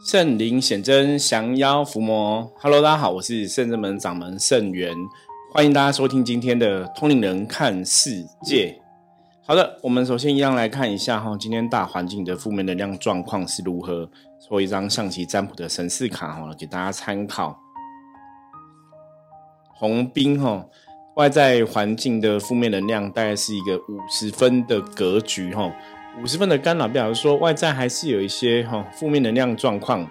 圣灵显真，降妖伏魔。Hello，大家好，我是圣真门掌门圣元，欢迎大家收听今天的通灵人看世界。好的，我们首先一样来看一下哈，今天大环境的负面能量状况是如何。抽一张象棋占卜的神士卡哈，给大家参考。红兵哈，外在环境的负面能量大概是一个五十分的格局哈。五十分的干扰，表示说外在还是有一些哈负面能量状况。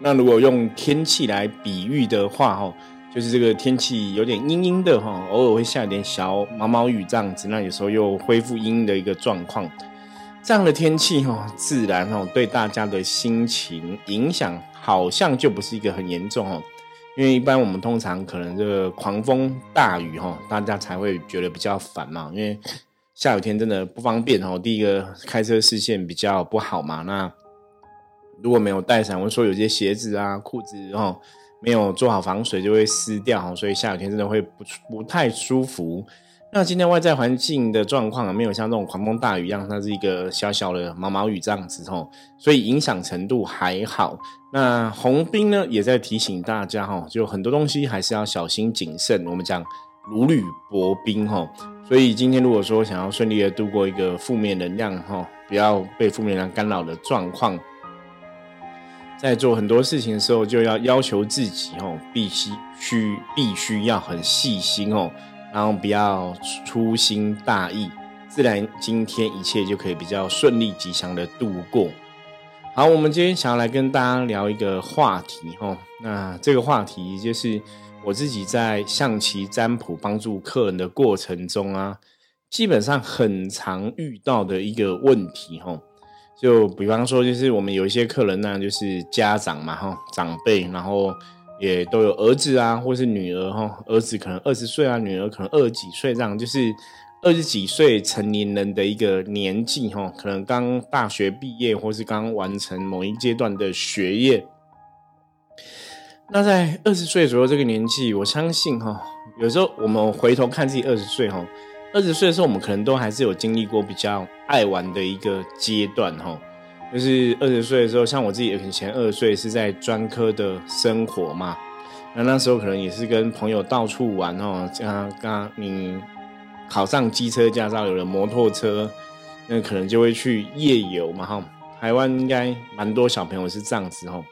那如果用天气来比喻的话，哈，就是这个天气有点阴阴的哈，偶尔会下一点小毛毛雨这样子，那有时候又恢复阴阴的一个状况。这样的天气哈，自然哈对大家的心情影响好像就不是一个很严重哦，因为一般我们通常可能这个狂风大雨哈，大家才会觉得比较烦嘛，因为。下雨天真的不方便哦。第一个开车视线比较不好嘛。那如果没有带伞，或者说有些鞋子啊、裤子哦没有做好防水，就会湿掉。所以下雨天真的会不不太舒服。那今天外在环境的状况没有像这种狂风大雨一样，它是一个小小的毛毛雨这样子哦，所以影响程度还好。那红兵呢也在提醒大家哈，就很多东西还是要小心谨慎。我们讲如履薄冰哈。所以今天如果说想要顺利的度过一个负面能量哈，不要被负面能量干扰的状况，在做很多事情的时候，就要要求自己哦，必须需必须要很细心哦，然后不要粗心大意，自然今天一切就可以比较顺利吉祥的度过。好，我们今天想要来跟大家聊一个话题哈，那这个话题就是。我自己在象棋占卜帮助客人的过程中啊，基本上很常遇到的一个问题哈，就比方说，就是我们有一些客人呢，就是家长嘛哈，长辈，然后也都有儿子啊，或是女儿哈，儿子可能二十岁啊，女儿可能二十几岁这样，就是二十几岁成年人的一个年纪哈，可能刚大学毕业，或是刚完成某一阶段的学业。那在二十岁左右这个年纪，我相信哈，有时候我们回头看自己二十岁哈，二十岁的时候，我们可能都还是有经历过比较爱玩的一个阶段哈。就是二十岁的时候，像我自己以前二十岁是在专科的生活嘛，那那时候可能也是跟朋友到处玩哦。像刚你考上机车驾照，有了摩托车，那可能就会去夜游嘛哈。台湾应该蛮多小朋友是这样子哈。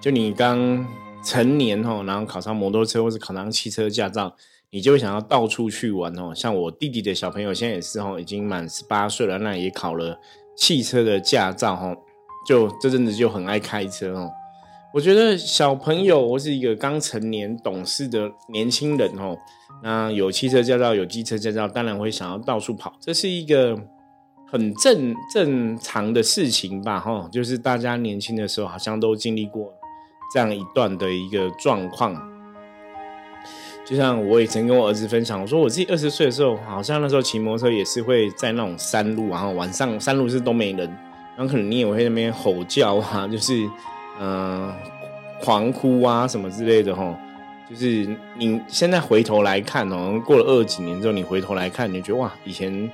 就你刚成年吼，然后考上摩托车或是考上汽车驾照，你就会想要到处去玩哦。像我弟弟的小朋友现在也是吼，已经满十八岁了，那也考了汽车的驾照吼，就这阵子就很爱开车哦。我觉得小朋友或是一个刚成年懂事的年轻人吼，那有汽车驾照有机车驾照，当然会想要到处跑，这是一个很正正常的事情吧吼，就是大家年轻的时候好像都经历过。这样一段的一个状况，就像我也曾跟我儿子分享，我说我自己二十岁的时候，好像那时候骑摩托车也是会在那种山路，然后晚上山路是都没人，然后可能你也会那边吼叫啊，就是嗯狂哭啊什么之类的哈。就是你现在回头来看哦，过了二几年之后，你回头来看，你觉得哇，以前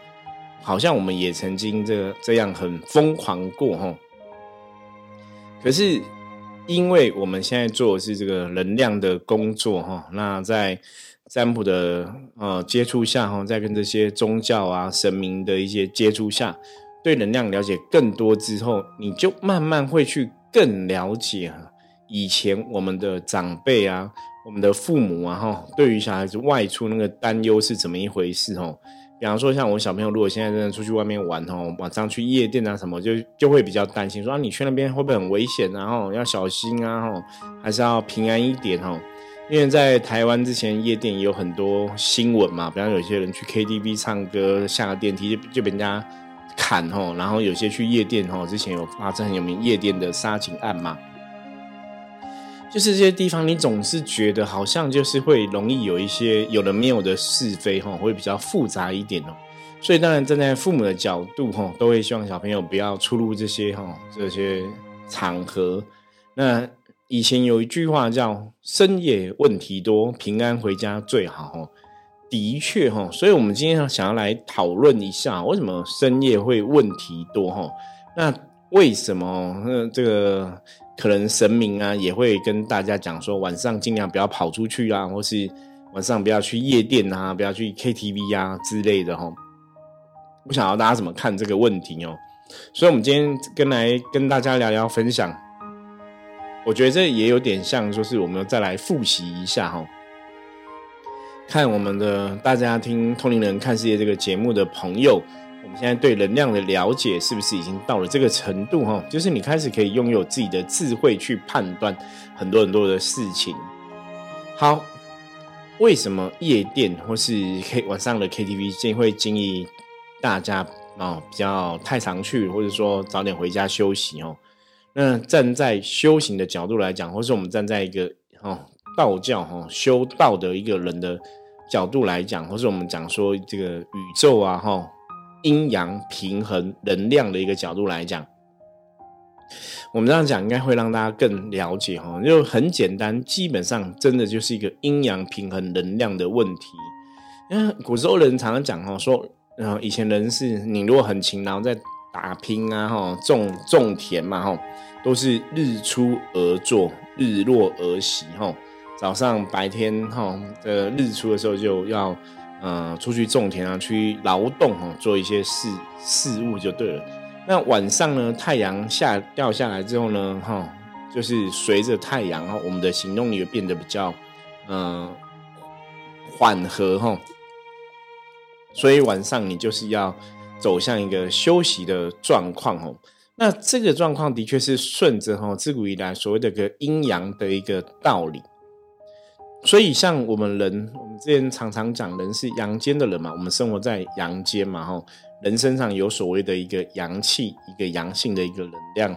好像我们也曾经这这样很疯狂过哈。可是。因为我们现在做的是这个能量的工作哈，那在占卜的呃接触下哈，在跟这些宗教啊神明的一些接触下，对能量了解更多之后，你就慢慢会去更了解以前我们的长辈啊，我们的父母啊哈，对于小孩子外出那个担忧是怎么一回事哦。比方说，像我小朋友，如果现在真的出去外面玩哦，晚上去夜店啊什么，就就会比较担心，说啊，你去那边会不会很危险啊？吼，要小心啊！吼，还是要平安一点哦。因为在台湾之前，夜店也有很多新闻嘛，比方有些人去 KTV 唱歌，下个电梯就就被人家砍吼，然后有些去夜店吼，之前有发生很有名夜店的杀警案嘛。就是这些地方，你总是觉得好像就是会容易有一些有的没有的是非哈，会比较复杂一点哦。所以当然站在父母的角度哈，都会希望小朋友不要出入这些哈这些场合。那以前有一句话叫“深夜问题多，平安回家最好”哈，的确哈。所以我们今天想要来讨论一下，为什么深夜会问题多哈？那为什么这个可能神明啊也会跟大家讲说，晚上尽量不要跑出去啊，或是晚上不要去夜店啊，不要去 KTV 啊之类的哈。不想要大家怎么看这个问题哦。所以，我们今天跟来跟大家聊聊分享。我觉得这也有点像，就是我们再来复习一下哈，看我们的大家听《通灵人看世界》这个节目的朋友，我们现在对能量的了解是不是已经到了这个程度哈？就是你开始可以拥有自己的智慧去判断很多很多的事情。好，为什么夜店或是 K 晚上的 KTV 会建议大家？哦，比较太常去，或者说早点回家休息哦。那站在修行的角度来讲，或是我们站在一个哦道教哈修道的一个人的角度来讲，或是我们讲说这个宇宙啊哈阴阳平衡能量的一个角度来讲，我们这样讲应该会让大家更了解哈。就很简单，基本上真的就是一个阴阳平衡能量的问题。因为古时候人常常讲哈说。然后以前人是，你如果很勤劳在打拼啊，哈，种种田嘛，哈，都是日出而作，日落而息，哈，早上白天哈的日出的时候就要，呃，出去种田啊，去劳动哈，做一些事事物就对了。那晚上呢，太阳下掉下来之后呢，哈，就是随着太阳哈，我们的行动力变得比较，嗯，缓和哈。所以晚上你就是要走向一个休息的状况哦。那这个状况的确是顺着哈自古以来所谓的个阴阳的一个道理。所以像我们人，我们之前常常讲人是阳间的人嘛，我们生活在阳间嘛哈，人身上有所谓的一个阳气，一个阳性的一个能量。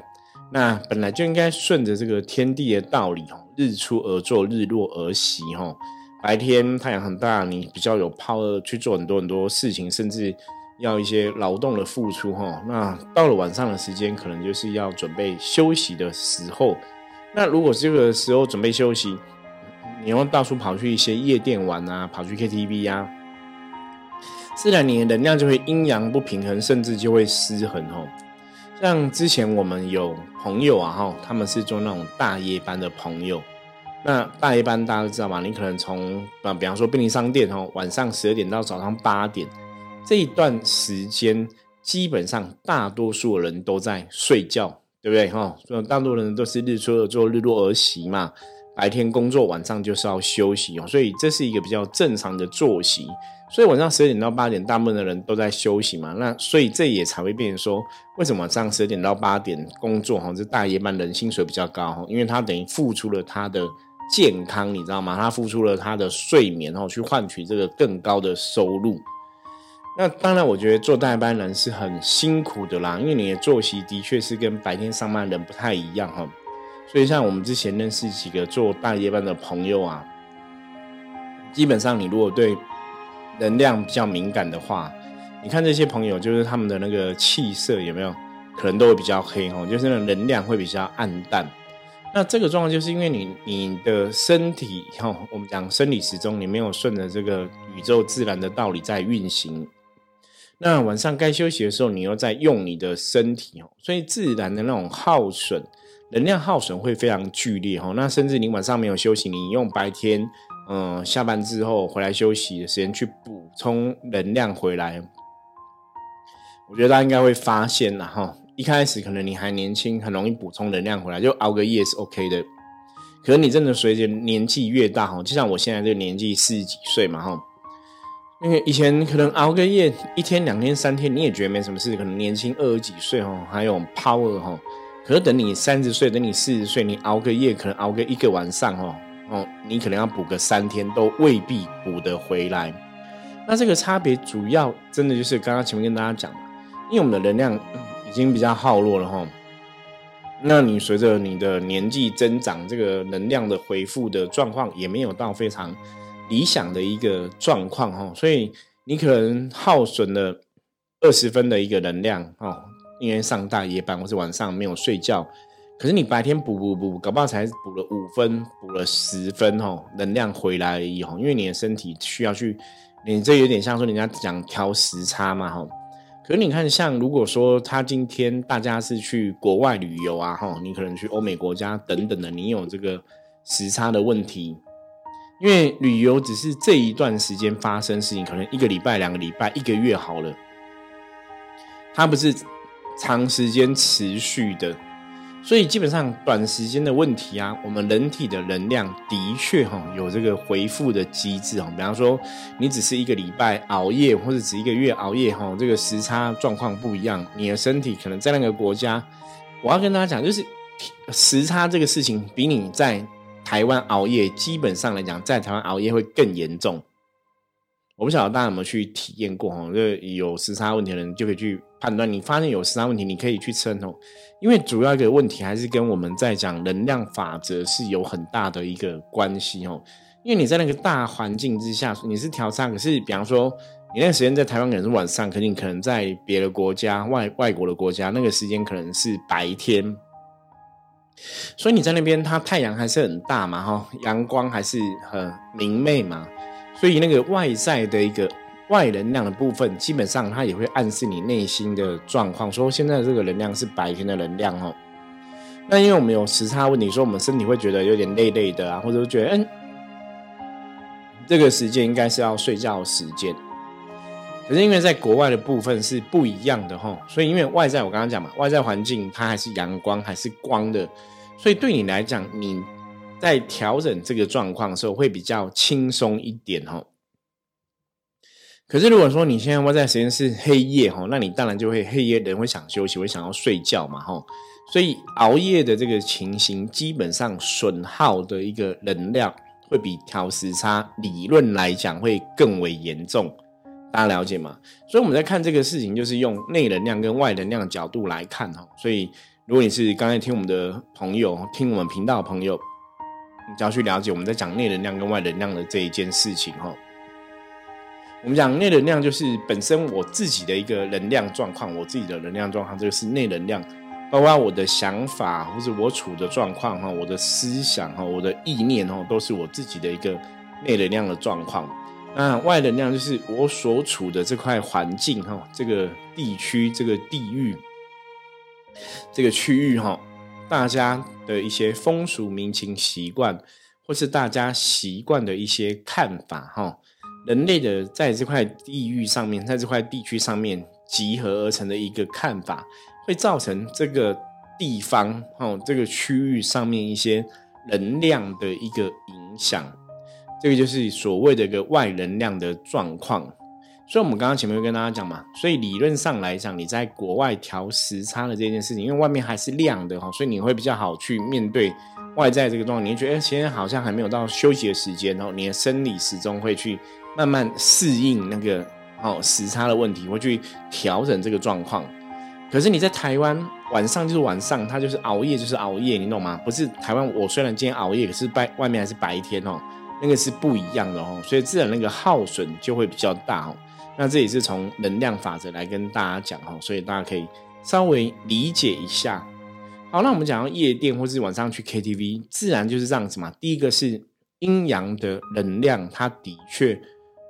那本来就应该顺着这个天地的道理哦，日出而作，日落而息哈。白天太阳很大，你比较有 power 去做很多很多事情，甚至要一些劳动的付出哈。那到了晚上的时间，可能就是要准备休息的时候。那如果这个时候准备休息，你要到处跑去一些夜店玩啊，跑去 KTV 呀，自然你的能量就会阴阳不平衡，甚至就会失衡哦。像之前我们有朋友啊哈，他们是做那种大夜班的朋友。那大夜班大家都知道嘛？你可能从啊，比方说便利商店哦，晚上十二点到早上八点这一段时间，基本上大多数的人都在睡觉，对不对？哈，大多数人都是日出而作，日落而息嘛。白天工作，晚上就是要休息哦，所以这是一个比较正常的作息。所以晚上十二点到八点，大部分的人都在休息嘛。那所以这也才会变成说，为什么晚上十二点到八点工作哈，这大夜班人薪水比较高哈？因为他等于付出了他的。健康，你知道吗？他付出了他的睡眠哦，去换取这个更高的收入。那当然，我觉得做代班人是很辛苦的啦，因为你的作息的确是跟白天上班人不太一样哈。所以，像我们之前认识几个做大夜班的朋友啊，基本上你如果对能量比较敏感的话，你看这些朋友，就是他们的那个气色有没有可能都会比较黑哦，就是那能量会比较暗淡。那这个状况就是因为你你的身体哈，我们讲生理时钟，你没有顺着这个宇宙自然的道理在运行。那晚上该休息的时候，你又在用你的身体哦，所以自然的那种耗损，能量耗损会非常剧烈哈。那甚至你晚上没有休息，你用白天嗯下班之后回来休息的时间去补充能量回来，我觉得大家应该会发现了哈。一开始可能你还年轻，很容易补充能量回来，就熬个夜是 OK 的。可是你真的随着年纪越大哈，就像我现在这个年纪四十几岁嘛哈，因为以前可能熬个夜一天、两天、三天，你也觉得没什么事，可能年轻二十几岁哈，还有 power 哈。可是等你三十岁，等你四十岁，你熬个夜，可能熬个一个晚上哦，哦，你可能要补个三天，都未必补得回来。那这个差别主要真的就是刚刚前面跟大家讲因为我们的能量。已经比较耗弱了哈，那你随着你的年纪增长，这个能量的恢复的状况也没有到非常理想的一个状况哈，所以你可能耗损了二十分的一个能量哦，因为上大夜班或是晚上没有睡觉，可是你白天补补补，搞不好才补了五分，补了十分哦，能量回来而已哦，因为你的身体需要去，你这有点像说人家讲调时差嘛哈。可是你看，像如果说他今天大家是去国外旅游啊，哈，你可能去欧美国家等等的，你有这个时差的问题，因为旅游只是这一段时间发生事情，可能一个礼拜、两个礼拜、一个月好了，它不是长时间持续的。所以基本上短时间的问题啊，我们人体的能量的确哈有这个回复的机制哈。比方说，你只是一个礼拜熬夜，或者只一个月熬夜哈，这个时差状况不一样，你的身体可能在那个国家，我要跟大家讲，就是时差这个事情比你在台湾熬夜，基本上来讲，在台湾熬夜会更严重。我不晓得大家有没有去体验过哈，就有时差问题的人就可以去判断。你发现有时差问题，你可以去称哦，因为主要一个问题还是跟我们在讲能量法则是有很大的一个关系哦。因为你在那个大环境之下，你是调差，可是比方说你那个时间在台湾可能是晚上，可你可能在别的国家外外国的国家，那个时间可能是白天，所以你在那边，它太阳还是很大嘛哈，阳光还是很明媚嘛。所以那个外在的一个外能量的部分，基本上它也会暗示你内心的状况，说现在这个能量是白天的能量哦。那因为我们有时差问题，说我们身体会觉得有点累累的啊，或者觉得嗯，这个时间应该是要睡觉时间。可是因为在国外的部分是不一样的哈，所以因为外在我刚刚讲嘛，外在环境它还是阳光还是光的，所以对你来讲你。在调整这个状况的时候，会比较轻松一点哦。可是如果说你现在窝在实验室黑夜哈，那你当然就会黑夜人会想休息，会想要睡觉嘛哈。所以熬夜的这个情形，基本上损耗的一个能量，会比调时差理论来讲会更为严重。大家了解吗？所以我们在看这个事情，就是用内能量跟外能量的角度来看哈。所以如果你是刚才听我们的朋友，听我们频道的朋友。你只要去了解我们在讲内能量跟外能量的这一件事情哈。我们讲内能量就是本身我自己的一个能量状况，我自己的能量状况，这个是内能量，包括我的想法或者我处的状况哈，我的思想哈，我的意念哈，都是我自己的一个内能量的状况。那外能量就是我所处的这块环境哈，这个地区、这个地域、这个区域哈。大家的一些风俗民情习惯，或是大家习惯的一些看法，哈，人类的在这块地域上面，在这块地区上面集合而成的一个看法，会造成这个地方，哈，这个区域上面一些能量的一个影响，这个就是所谓的一个外能量的状况。所以，我们刚刚前面跟大家讲嘛，所以理论上来讲，你在国外调时差的这件事情，因为外面还是亮的哈，所以你会比较好去面对外在这个状况。你会觉得，哎，现在好像还没有到休息的时间哦，你的生理时钟会去慢慢适应那个哦时差的问题，会去调整这个状况。可是你在台湾晚上就是晚上，它就是熬夜就是熬夜，你懂吗？不是台湾，我虽然今天熬夜，可是白外面还是白天哦，那个是不一样的哦，所以自然那个耗损就会比较大哦。那这也是从能量法则来跟大家讲哈，所以大家可以稍微理解一下。好，那我们讲到夜店或是晚上去 KTV，自然就是这样子嘛。第一个是阴阳的能量，它的确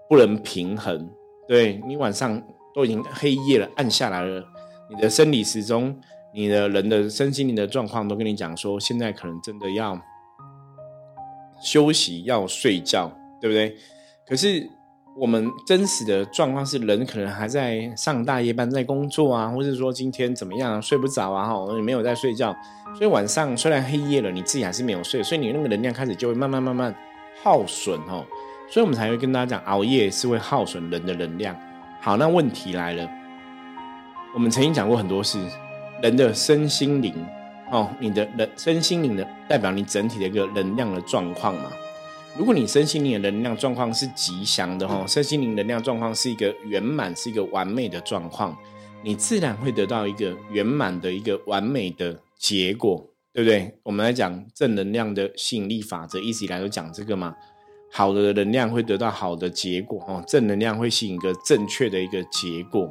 不能平衡。对你晚上都已经黑夜了，暗下来了，你的生理时钟、你的人的身心灵的状况都跟你讲说，现在可能真的要休息，要睡觉，对不对？可是。我们真实的状况是，人可能还在上大夜班，在工作啊，或者说今天怎么样睡不着啊，哈，你没有在睡觉，所以晚上虽然黑夜了，你自己还是没有睡，所以你那个能量开始就会慢慢慢慢耗损哦，所以我们才会跟大家讲，熬夜是会耗损人的能量。好，那问题来了，我们曾经讲过很多事，人的身心灵哦，你的人身心灵的代表你整体的一个能量的状况嘛。如果你身心灵的能量状况是吉祥的哈，身心灵能量状况是一个圆满、是一个完美的状况，你自然会得到一个圆满的一个完美的结果，对不对？我们来讲正能量的吸引力法则，一直以来都讲这个嘛。好的能量会得到好的结果哦，正能量会吸引一个正确的一个结果，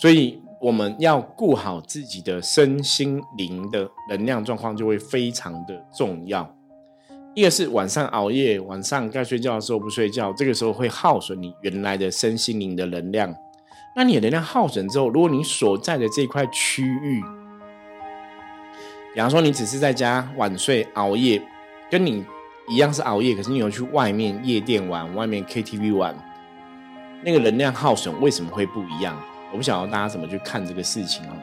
所以我们要顾好自己的身心灵的能量状况，就会非常的重要。一个是晚上熬夜，晚上该睡觉的时候不睡觉，这个时候会耗损你原来的身心灵的能量。那你的能量耗损之后，如果你所在的这块区域，比方说你只是在家晚睡熬夜，跟你一样是熬夜，可是你有去外面夜店玩、外面 KTV 玩，那个能量耗损为什么会不一样？我不晓得大家怎么去看这个事情哦。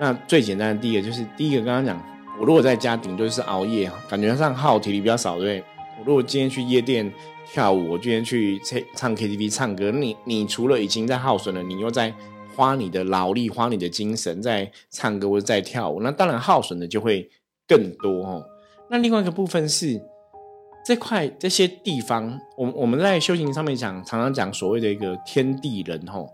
那最简单的第一个就是，第一个刚刚讲，我如果在家顶多是熬夜，感觉上耗体力比较少，对不对？我如果今天去夜店。跳舞，我今天去唱唱 KTV 唱歌，你你除了已经在耗损了，你又在花你的劳力、花你的精神在唱歌或者在跳舞，那当然耗损的就会更多哦。那另外一个部分是这块这些地方，我我们在修行上面讲，常常讲所谓的一个天地人吼，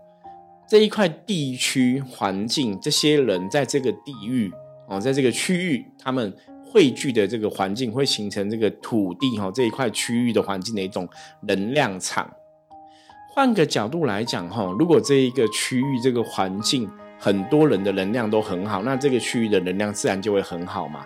这一块地区环境，这些人在这个地域哦，在这个区域，他们。汇聚的这个环境会形成这个土地哈这一块区域的环境的一种能量场。换个角度来讲哈，如果这一个区域这个环境很多人的能量都很好，那这个区域的能量自然就会很好嘛。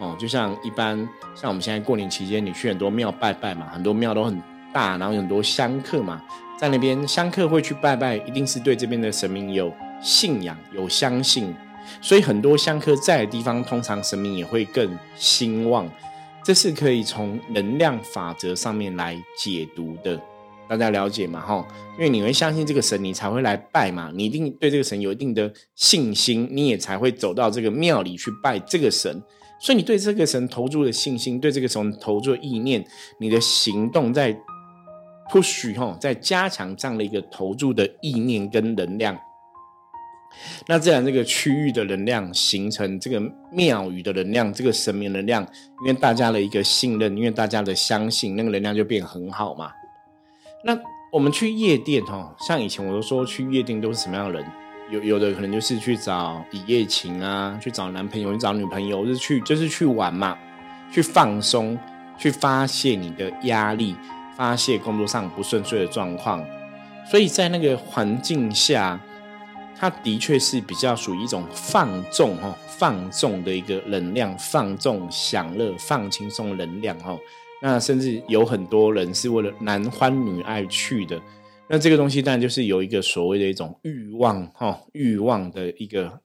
哦，就像一般像我们现在过年期间，你去很多庙拜拜嘛，很多庙都很大，然后很多香客嘛，在那边香客会去拜拜，一定是对这边的神明有信仰、有相信。所以很多香客在的地方，通常神明也会更兴旺。这是可以从能量法则上面来解读的，大家了解吗？哈，因为你会相信这个神，你才会来拜嘛。你一定对这个神有一定的信心，你也才会走到这个庙里去拜这个神。所以你对这个神投注的信心，对这个神投注的意念，你的行动在 push 哈，在加强这样的一个投注的意念跟能量。那自然，这个区域的能量形成这个庙宇的能量，这个神明能量，因为大家的一个信任，因为大家的相信，那个能量就变很好嘛。那我们去夜店哦，像以前我都说去夜店都是什么样的人？有有的可能就是去找一夜情啊，去找男朋友，去找女朋友，就是去就是去玩嘛，去放松，去发泄你的压力，发泄工作上不顺遂的状况。所以在那个环境下。它的确是比较属于一种放纵哈，放纵的一个能量，放纵享乐、放轻松能量哈。那甚至有很多人是为了男欢女爱去的。那这个东西当然就是有一个所谓的一种欲望哈，欲望的一个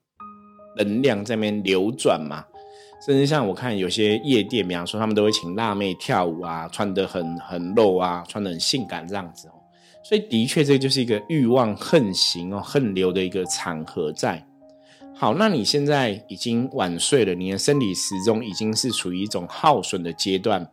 能量在那边流转嘛。甚至像我看有些夜店，比方说他们都会请辣妹跳舞啊，穿得很很露啊，穿得很性感这样子哦。所以的确，这就是一个欲望横行哦、横流的一个场合在。好，那你现在已经晚睡了，你的生理时钟已经是处于一种耗损的阶段，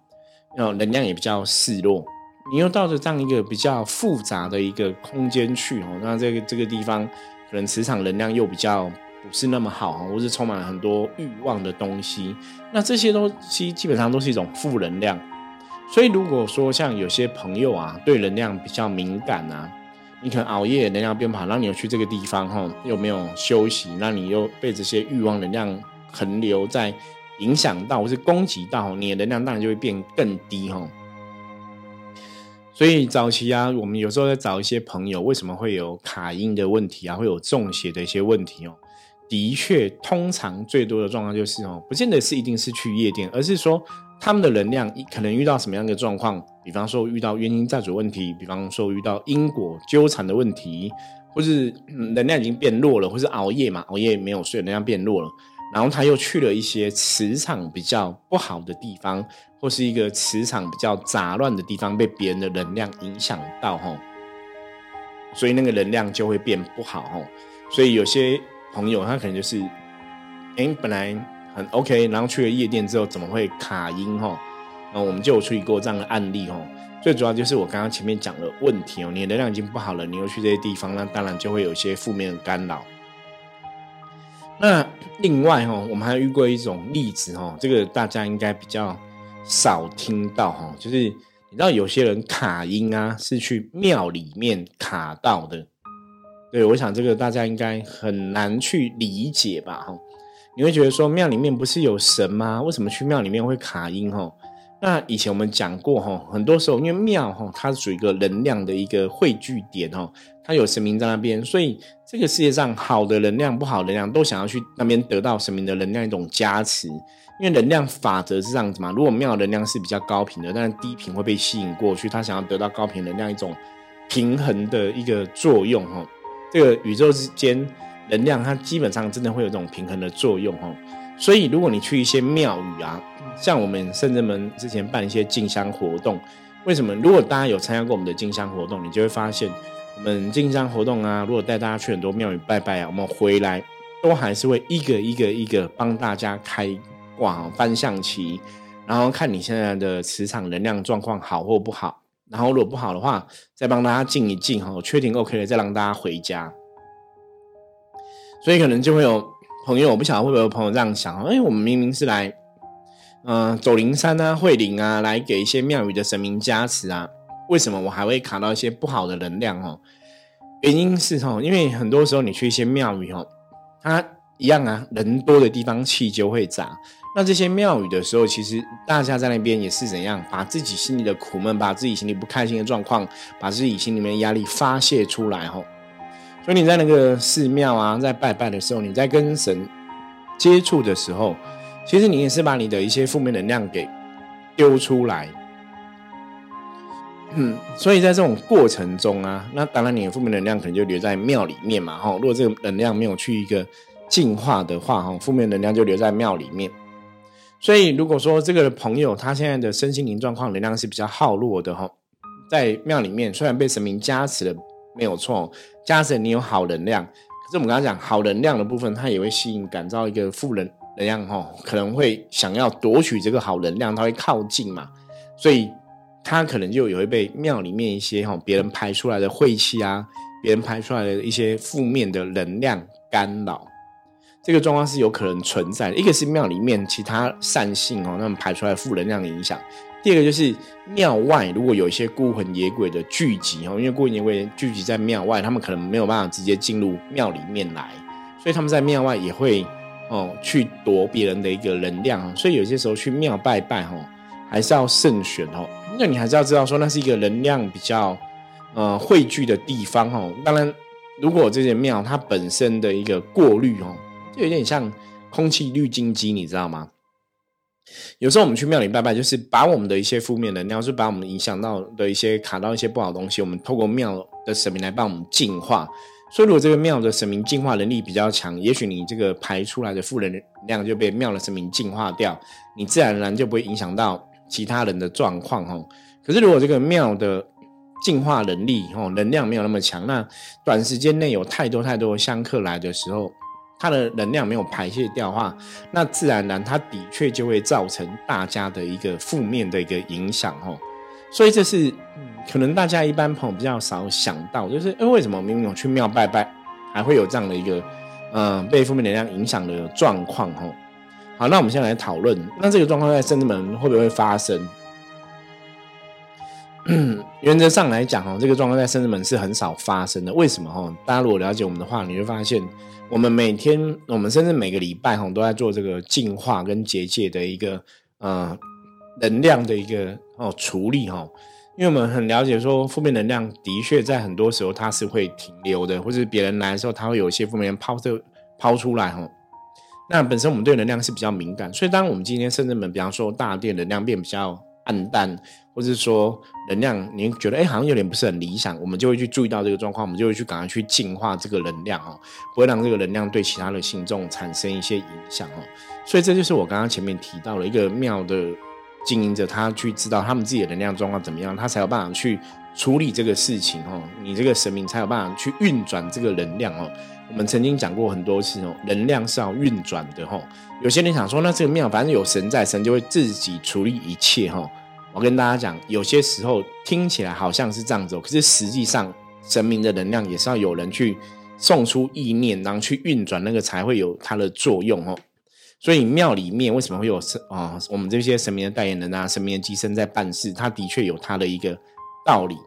哦，能量也比较示弱。你又到了这样一个比较复杂的一个空间去哦，那这个这个地方可能磁场能量又比较不是那么好，或是充满了很多欲望的东西。那这些东西基本上都是一种负能量。所以，如果说像有些朋友啊，对能量比较敏感啊，你可能熬夜能量变不好，然后你又去这个地方哈，又没有休息，那你又被这些欲望能量横流在影响到，或是攻击到，你的能量当然就会变更低哈。所以早期啊，我们有时候在找一些朋友，为什么会有卡音的问题啊，会有中邪的一些问题哦？的确，通常最多的状况就是哦，不见得是一定是去夜店，而是说。他们的能量可能遇到什么样的状况？比方说遇到冤亲债主问题，比方说遇到因果纠缠的问题，或是能量已经变弱了，或是熬夜嘛，熬夜没有睡，能量变弱了。然后他又去了一些磁场比较不好的地方，或是一个磁场比较杂乱的地方，被别人的能量影响到吼，所以那个能量就会变不好吼。所以有些朋友他可能就是，哎，本来。很 OK，然后去了夜店之后怎么会卡音哈？那我们就有处理过这样的案例哈。最主要就是我刚刚前面讲的问题哦，你的能量已经不好了，你又去这些地方，那当然就会有一些负面的干扰。那另外哈，我们还遇过一种例子哈，这个大家应该比较少听到哈，就是你知道有些人卡音啊，是去庙里面卡到的。对，我想这个大家应该很难去理解吧哈。你会觉得说庙里面不是有神吗？为什么去庙里面会卡音？吼，那以前我们讲过哈，很多时候因为庙哈，它是属于一个能量的一个汇聚点吼，它有神明在那边，所以这个世界上好的能量、不好能量都想要去那边得到神明的能量一种加持。因为能量法则是这样子嘛，如果庙能量是比较高频的，但是低频会被吸引过去，他想要得到高频能量一种平衡的一个作用哈。这个宇宙之间能量，它基本上真的会有这种平衡的作用哦。所以，如果你去一些庙宇啊，像我们圣人们之前办一些进香活动，为什么？如果大家有参加过我们的进香活动，你就会发现，我们进香活动啊，如果带大家去很多庙宇拜拜啊，我们回来都还是会一个一个一个帮大家开挂翻象棋，然后看你现在的磁场能量状况好或不好。然后如果不好的话，再帮大家静一静哈，确定 OK 了，再让大家回家。所以可能就会有朋友，我不晓得会不会有朋友这样想哎，我们明明是来，嗯，走灵山啊、会灵啊，来给一些庙宇的神明加持啊，为什么我还会卡到一些不好的能量哦？原因是哦，因为很多时候你去一些庙宇哦，它一样啊，人多的地方气就会杂。那这些庙宇的时候，其实大家在那边也是怎样，把自己心里的苦闷，把自己心里不开心的状况，把自己心里面的压力发泄出来吼。所以你在那个寺庙啊，在拜拜的时候，你在跟神接触的时候，其实你也是把你的一些负面能量给丢出来。嗯，所以在这种过程中啊，那当然你的负面能量可能就留在庙里面嘛哈。如果这个能量没有去一个净化的话哈，负面能量就留在庙里面。所以，如果说这个朋友他现在的身心灵状况能量是比较耗弱的哈，在庙里面虽然被神明加持了没有错，加上你有好能量，可是我们刚刚讲好能量的部分，它也会吸引感召一个负能能量哈，可能会想要夺取这个好能量，它会靠近嘛，所以他可能就也会被庙里面一些哈别人排出来的晦气啊，别人排出来的一些负面的能量干扰。这个状况是有可能存在的，一个是庙里面其他善性哦，那么排出来负能量的影响；第二个就是庙外如果有一些孤魂野鬼的聚集哦，因为孤魂野鬼聚集在庙外，他们可能没有办法直接进入庙里面来，所以他们在庙外也会哦去夺别人的一个能量哦，所以有些时候去庙拜拜哈，还是要慎选哦。那你还是要知道说，那是一个能量比较呃汇聚的地方哦。当然，如果这些庙它本身的一个过滤哦。就有点像空气滤净机，你知道吗？有时候我们去庙里拜拜，就是把我们的一些负面能量，是把我们影响到的一些卡到一些不好东西，我们透过庙的神明来帮我们净化。所以，如果这个庙的神明净化能力比较强，也许你这个排出来的负能量就被庙的神明净化掉，你自然而然就不会影响到其他人的状况哦。可是，如果这个庙的净化能力哦，能量没有那么强，那短时间内有太多太多香客来的时候。它的能量没有排泄掉的话，那自然而然它的确就会造成大家的一个负面的一个影响哦。所以这是可能大家一般朋友比较少想到，就是哎，为什么明明我去庙拜拜，还会有这样的一个嗯被负面能量影响的状况哦？好，那我们现在来讨论，那这个状况在圣子门会不会发生？原则上来讲哦，这个状况在圣子门是很少发生的。为什么哈？大家如果了解我们的话，你会发现。我们每天，我们甚至每个礼拜哈，都在做这个净化跟结界的一个呃能量的一个哦处理哈。因为我们很了解说，负面能量的确在很多时候它是会停留的，或者别人来的时候，它会有一些负面抛这抛出来哈。那本身我们对能量是比较敏感，所以当我们今天甚至们，比方说大殿能量变比较暗淡。或者是说能量，您觉得哎好像有点不是很理想，我们就会去注意到这个状况，我们就会去赶快去净化这个能量哦，不会让这个能量对其他的信众产生一些影响哦。所以这就是我刚刚前面提到了一个妙的经营者，他去知道他们自己的能量状况怎么样，他才有办法去处理这个事情哦。你这个神明才有办法去运转这个能量哦。我们曾经讲过很多次哦，能量是要运转的哈。有些人想说，那这个庙反正有神在，神就会自己处理一切哈。我跟大家讲，有些时候听起来好像是这样子，可是实际上神明的能量也是要有人去送出意念，然后去运转那个才会有它的作用哦。所以庙里面为什么会有神啊？我们这些神明的代言人啊，神明的机身在办事，它的确有它的一个道理。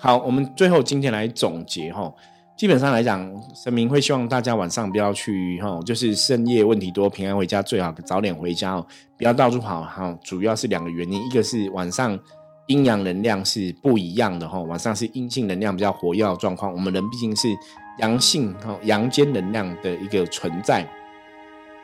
好，我们最后今天来总结哈。基本上来讲，神明会希望大家晚上不要去哈，就是深夜问题多，平安回家最好早点回家哦，不要到处跑哈。主要是两个原因，一个是晚上阴阳能量是不一样的哈，晚上是阴性能量比较活跃的状况，我们人毕竟是阳性哈，阳间能量的一个存在，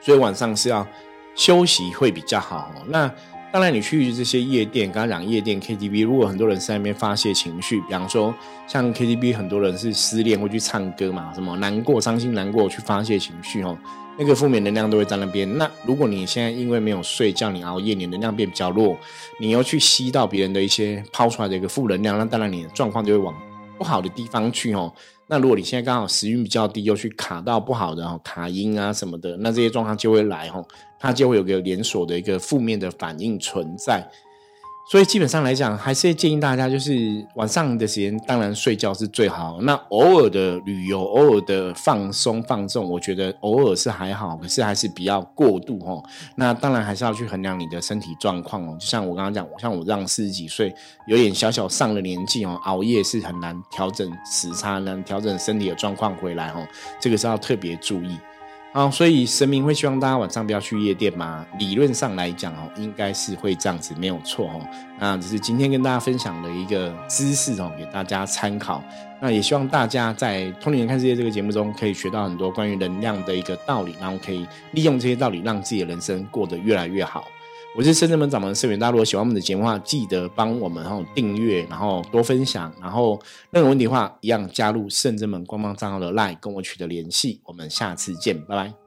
所以晚上是要休息会比较好。那当然，你去这些夜店，刚刚讲夜店 KTV，如果很多人在那边发泄情绪，比方说像 KTV，很多人是失恋会去唱歌嘛，什么难过、伤心、难过去发泄情绪哦，那个负面能量都会在那边。那如果你现在因为没有睡觉，你熬夜，你能量变比较弱，你又去吸到别人的一些抛出来的一个负能量，那当然你的状况就会往不好的地方去哦。那如果你现在刚好时运比较低，又去卡到不好的哦卡音啊什么的，那这些状况就会来哦。它就会有个连锁的一个负面的反应存在，所以基本上来讲，还是建议大家就是晚上的时间，当然睡觉是最好。那偶尔的旅游，偶尔的放松放纵，我觉得偶尔是还好，可是还是比较过度哦。那当然还是要去衡量你的身体状况哦。就像我刚刚讲，像我这样四十几岁，有点小小上了年纪哦，熬夜是很难调整时差，能调整身体的状况回来哦。这个是要特别注意。啊，所以神明会希望大家晚上不要去夜店吗？理论上来讲哦，应该是会这样子，没有错哦。那只是今天跟大家分享的一个知识哦，给大家参考。那也希望大家在《通灵人看世界》这个节目中，可以学到很多关于能量的一个道理，然后可以利用这些道理，让自己的人生过得越来越好。我是深圳门掌门盛元，大家如果喜欢我们的节目的话，记得帮我们然后订阅，然后多分享，然后任何问题的话，一样加入深圳门官方账号的 LINE 跟我取得联系。我们下次见，拜拜。